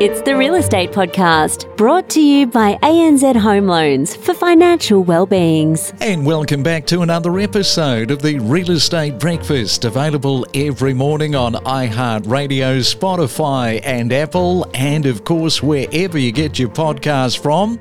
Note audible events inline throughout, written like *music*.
It's the Real Estate Podcast, brought to you by ANZ Home Loans for financial well-beings. And welcome back to another episode of the Real Estate Breakfast, available every morning on iHeartRadio, Spotify, and Apple, and of course wherever you get your podcast from.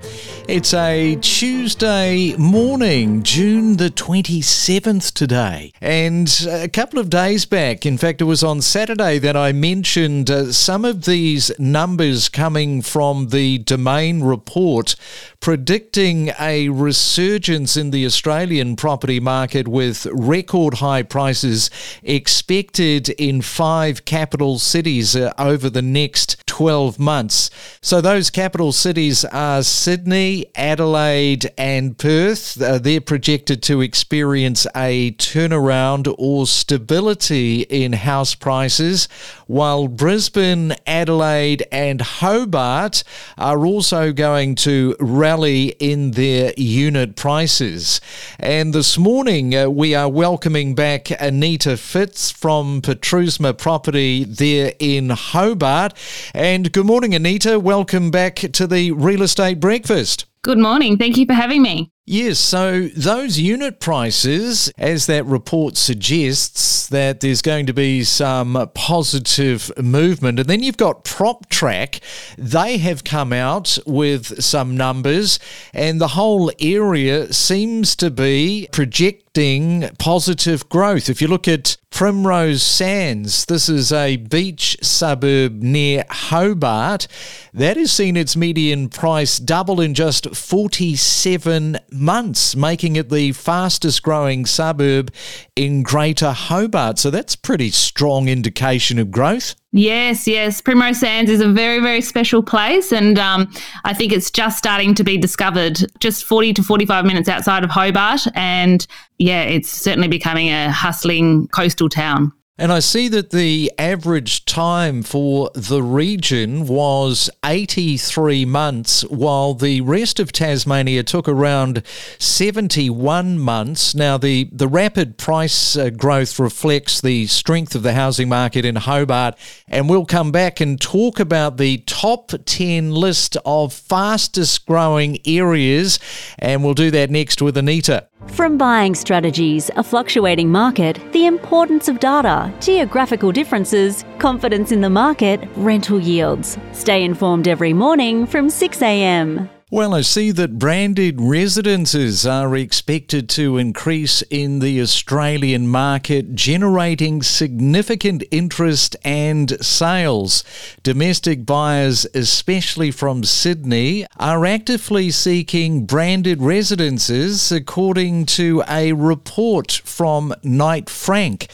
It's a Tuesday morning, June the 27th today. And a couple of days back, in fact, it was on Saturday that I mentioned uh, some of these numbers coming from the Domain report predicting a resurgence in the Australian property market with record high prices expected in five capital cities uh, over the next 12 months. So those capital cities are Sydney, Adelaide, and Perth. Uh, they're projected to experience a turnaround or stability in house prices, while Brisbane, Adelaide, and and Hobart are also going to rally in their unit prices. And this morning, uh, we are welcoming back Anita Fitze from Petrusma Property there in Hobart. And good morning, Anita. Welcome back to the Real Estate Breakfast. Good morning. Thank you for having me. Yes, so those unit prices, as that report suggests, that there's going to be some positive movement. And then you've got PropTrack. They have come out with some numbers, and the whole area seems to be projecting positive growth. If you look at Primrose Sands, this is a beach suburb near Hobart, that has seen its median price double in just 47 months, making it the fastest growing suburb in Greater Hobart. So that's pretty strong indication of growth. Yes, yes. Primrose Sands is a very, very special place, and um, I think it's just starting to be discovered. Just 40 to 45 minutes outside of Hobart, and yeah, it's certainly becoming a hustling coastal town. And I see that the average time for the region was 83 months, while the rest of Tasmania took around 71 months. Now, the, the rapid price uh, growth reflects the strength of the housing market in Hobart, and we'll come back and talk about the top 10 list of fastest growing areas, and we'll do that next with Anita. From buying strategies, a fluctuating market, the importance of data, geographical differences, confidence in the market, rental yields. Stay informed every morning from 6 a.m. Well, I see that branded residences are expected to increase in the Australian market, generating significant interest and sales. Domestic buyers, especially from Sydney, are actively seeking branded residences, according to a report from Knight Frank.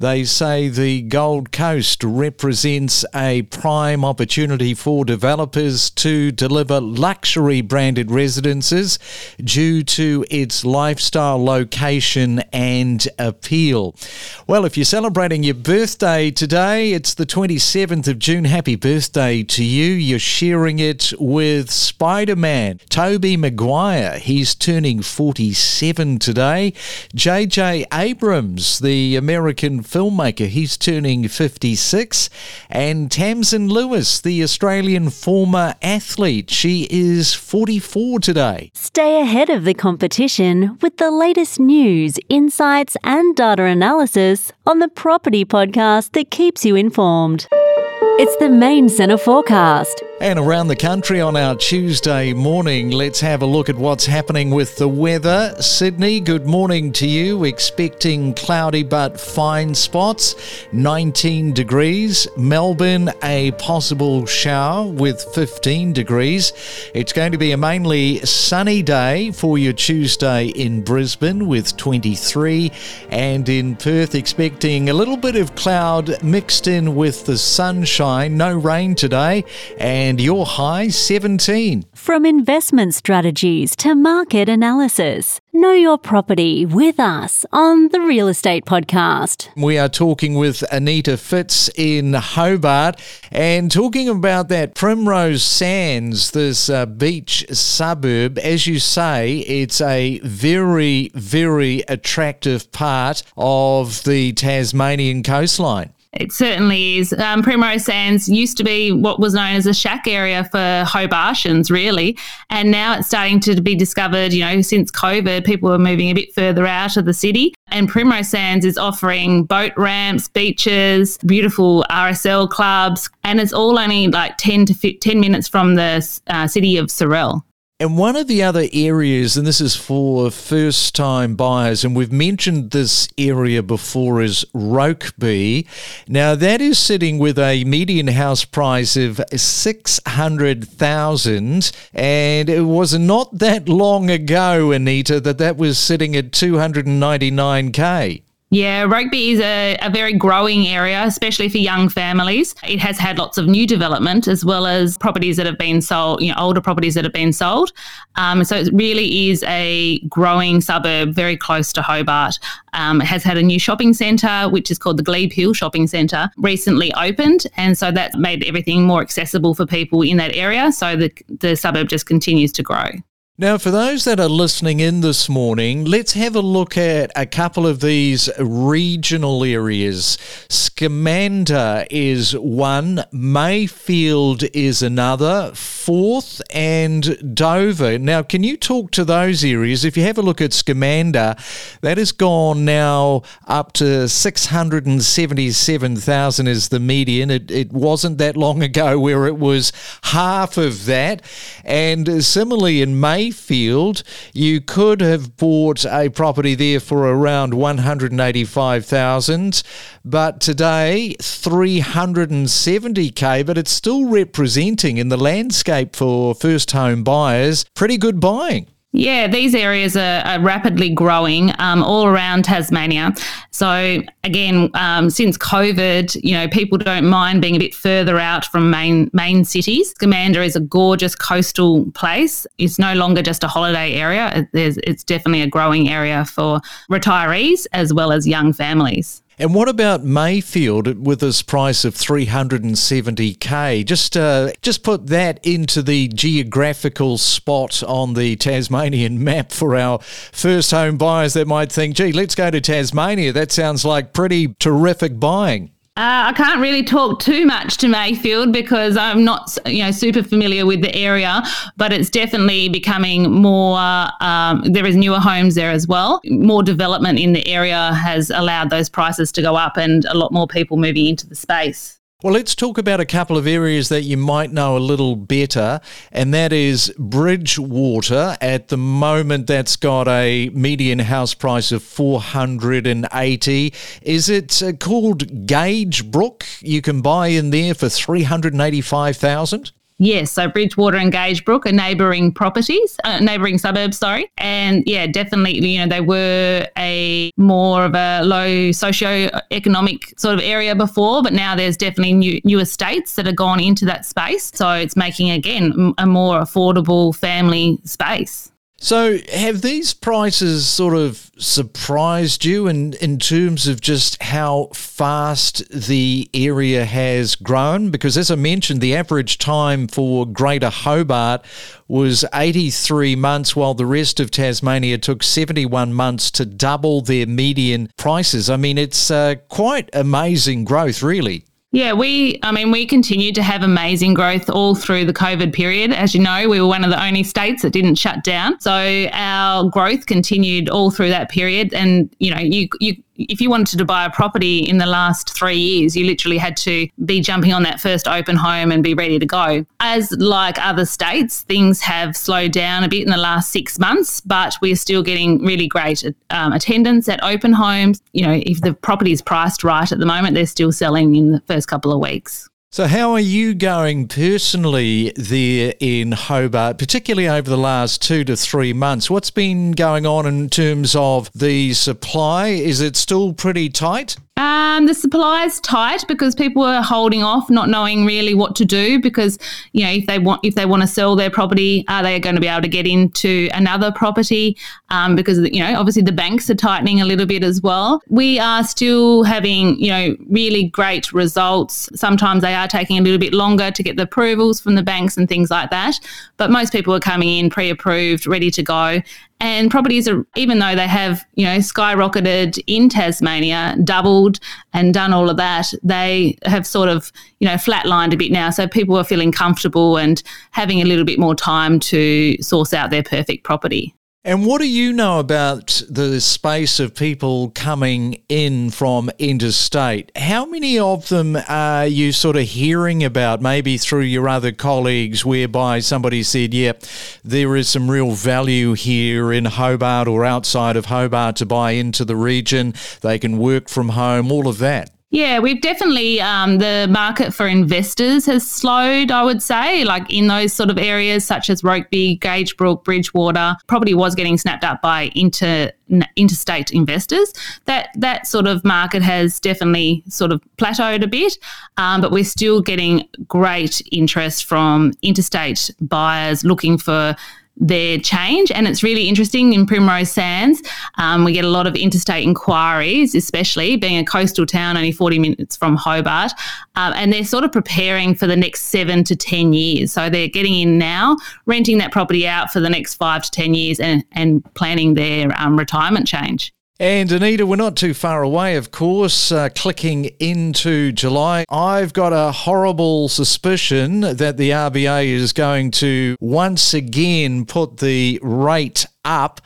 They say the Gold Coast represents a prime opportunity for developers to deliver luxury branded residences due to its lifestyle location and appeal. Well, if you're celebrating your birthday today, it's the 27th of June. Happy birthday to you. You're sharing it with Spider Man, Tobey Maguire. He's turning 47 today. J.J. Abrams, the American filmmaker. He's turning 56. And Tamsyn Lewis, the Australian former athlete, she is 44 today. Stay ahead of the competition with the latest news, insights, and data analysis on the Property Podcast that keeps you informed. It's the main centre forecast. And around the country on our Tuesday morning, let's have a look at what's happening with the weather. Sydney, good morning to you. Expecting cloudy but fine spots, 19 degrees. Melbourne, a possible shower with 15 degrees. It's going to be a mainly sunny day for your Tuesday in Brisbane with 23. And in Perth, expecting a little bit of cloud mixed in with the sunshine. No rain today. And and your high 17. From investment strategies to market analysis, know your property with us on the Real Estate Podcast. We are talking with Anita Fitze in Hobart and talking about that Primrose Sands, this uh, beach suburb. As you say, it's a very, very attractive part of the Tasmanian coastline. It certainly is. Um, Primrose Sands used to be what was known as a shack area for Hobartians, really. And now it's starting to be discovered, you know, since COVID, people are moving a bit further out of the city. And Primrose Sands is offering boat ramps, beaches, beautiful RSL clubs, and it's all only like 10 to 10 minutes from the uh, city of Sorell. And one of the other areas, and this is for first time buyers, and we've mentioned this area before, is Rokeby. Now, that is sitting with a median house price of 600000 and it was not that long ago, Anita, that that was sitting at 299k. Yeah, Rokeby is a, a, very growing area, especially for young families. It has had lots of new development as well as properties that have been sold, you know, older properties that have been sold. Um, so it really is a growing suburb very close to Hobart. Um, it has had a new shopping centre, which is called the Glebe Hill Shopping Centre, recently opened. And so that made everything more accessible for people in that area. So the, the suburb just continues to grow. Now, for those that are listening in this morning, let's have a look at a couple of these regional areas. Scamander is one, Mayfield is another, Forth and Dover. Now, can you talk to those areas? If you have a look at Scamander, that has gone now up to 677,000 as the median. It, it wasn't that long ago where it was half of that. And similarly in Mayfield, Mayfield, you could have bought a property there for around 185,000, but today 370k, but it's still representing in the landscape for first home buyers pretty good buying. Yeah, these areas are, are rapidly growing um, all around Tasmania. So again, um, since COVID, you know, people don't mind being a bit further out from main main cities. Scamander is a gorgeous coastal place. It's no longer just a holiday area. It, it's definitely a growing area for retirees as well as young families. And what about Mayfield with this price of 370k? Just uh, just put that into the geographical spot on the Tasmanian *laughs* map for our first home buyers that might think, gee, let's go to Tasmania. That sounds like pretty terrific buying. Uh, I can't really talk too much to Mayfield because I'm not, you know, super familiar with the area, but it's definitely becoming more. Um, there is newer homes there as well. More development in the area has allowed those prices to go up, and a lot more people moving into the space. Well, let's talk about a couple of areas that you might know a little better, and that is Bridgewater. At the moment, that's got a median house price of 480. Is it uh, called Gagebrook? You can buy in there for 385,000? Yes, so Bridgewater and Gagebrook are neighbouring properties, uh, neighbouring suburbs, sorry. And yeah, definitely, you know, they were a more of a low socio-economic sort of area before, but now there's definitely new, new estates that have gone into that space. So it's making, again, a more affordable family space. So, have these prices sort of surprised you in, in terms of just how fast the area has grown? Because, as I mentioned, the average time for Greater Hobart was 83 months, while the rest of Tasmania took 71 months to double their median prices. I mean, it's uh, quite amazing growth, really. Yeah, we, I mean, we continued to have amazing growth all through the COVID period. As you know, we were one of the only states that didn't shut down. So our growth continued all through that period. And, you know, you, you, if you wanted to buy a property in the last three years, you literally had to be jumping on that first open home and be ready to go. As like other states, things have slowed down a bit in the last six months, but we're still getting really great um, attendance at open homes. You know, if the property is priced right at the moment, they're still selling in the first couple of weeks. So, how are you going personally there in Hobart, particularly over the last two to three months? What's been going on in terms of the supply? Is it still pretty tight? Um, the supply is tight because people are holding off, not knowing really what to do. Because you know, if they want if they want to sell their property, are they going to be able to get into another property? Um, because you know, obviously the banks are tightening a little bit as well. We are still having you know really great results. Sometimes they are taking a little bit longer to get the approvals from the banks and things like that. But most people are coming in pre-approved, ready to go, And properties are, even though they have, you know, skyrocketed in Tasmania, doubled and done all of that, they have sort of, you know, flatlined a bit now. So people are feeling comfortable and having a little bit more time to source out their perfect property. And what do you know about the space of people coming in from interstate? How many of them are you sort of hearing about, maybe through your other colleagues, whereby somebody said, yeah, there is some real value here in Hobart or outside of Hobart to buy into the region? They can work from home, all of that. Yeah, we've definitely, um, the market for investors has slowed, I would say, like in those sort of areas such as Rokeby, Gagebrook, Bridgewater, property was getting snapped up by inter, interstate investors. That, that sort of market has definitely sort of plateaued a bit, um, but we're still getting great interest from interstate buyers looking for their change. And it's really interesting in Primrose Sands. Um, we get a lot of interstate inquiries, especially being a coastal town only 40 minutes from Hobart. Um, and they're sort of preparing for the next seven to 10 years. So they're getting in now, renting that property out for the next five to 10 years and, and planning their um, retirement change. And Anita, we're not too far away, of course, uh, clicking into July. I've got a horrible suspicion that the RBA is going to once again put the rate up.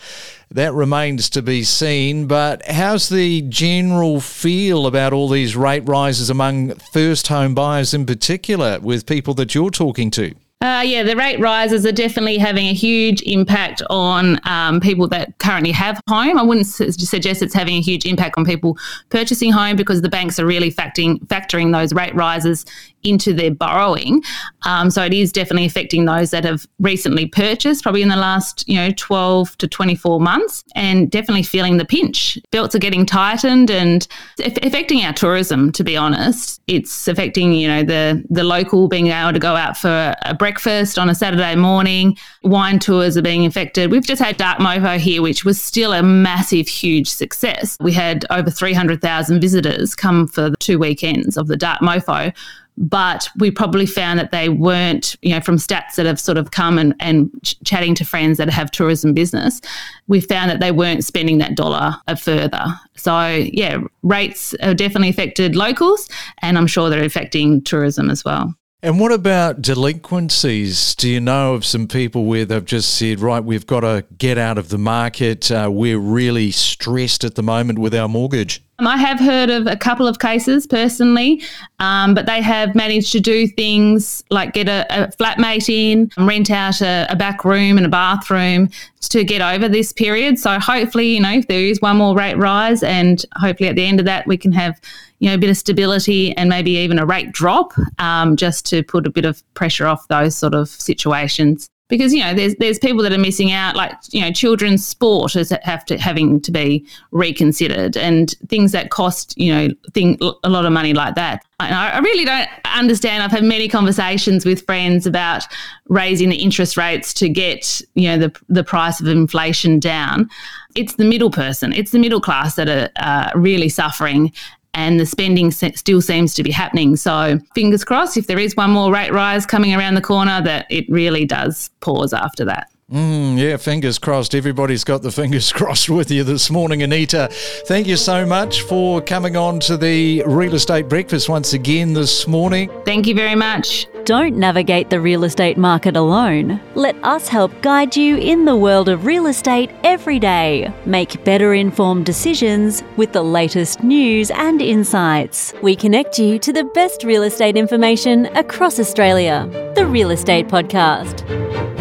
That remains to be seen. But how's the general feel about all these rate rises among first home buyers in particular, with people that you're talking to? Uh, yeah, the rate rises are definitely having a huge impact on um, people that currently have home. I wouldn't su- suggest it's having a huge impact on people purchasing home because the banks are really factoring factoring those rate rises into their borrowing. Um, so it is definitely affecting those that have recently purchased, probably in the last you know 12 to 24 months, and definitely feeling the pinch. Belts are getting tightened and affecting our tourism. To be honest, it's affecting you know the the local being able to go out for a breakfast on a Saturday morning. Wine tours are being affected. We've just had Dark Mofo here, which was still a massive, huge success. We had over 300,000 visitors come for the two weekends of the Dark Mofo but we probably found that they weren't, you know, from stats that have sort of come and, and ch- chatting to friends that have tourism business, we found that they weren't spending that dollar further. So, yeah, rates have definitely affected locals, and I'm sure they're affecting tourism as well. And what about delinquencies? Do you know of some people where they've just said, right, we've got to get out of the market? Uh, we're really stressed at the moment with our mortgage? Um, I have heard of a couple of cases personally, um, but they have managed to do things like get a, a flatmate in, rent out a, a, back room and a bathroom to get over this period. So hopefully, you know, if there is one more rate rise, and hopefully at the end of that we can have you know a bit of stability and maybe even a rate drop, um, just to put a bit of pressure off those sort of situations because you know there's there's people that are missing out like you know children's sport is have to having to be reconsidered and things that cost you know thing a lot of money like that I really don't understand. I've had many conversations with friends about raising the interest rates to get you know the the price of inflation down. It's the middle person, it's the middle class that are uh, really suffering, and the spending still seems to be happening. So, fingers crossed, if there is one more rate rise coming around the corner, that it really does pause after that. Mm, yeah, fingers crossed. Everybody's got the fingers *laughs* crossed with you this morning, Anita. Thank you so much for coming on to the Real Estate Breakfast once again this morning. Thank you very much. Don't navigate the real estate market alone. Let us help guide you in the world of real estate every day. Make better informed decisions with the latest news and insights. We connect you to the best real estate information across Australia. The Real Estate Podcast.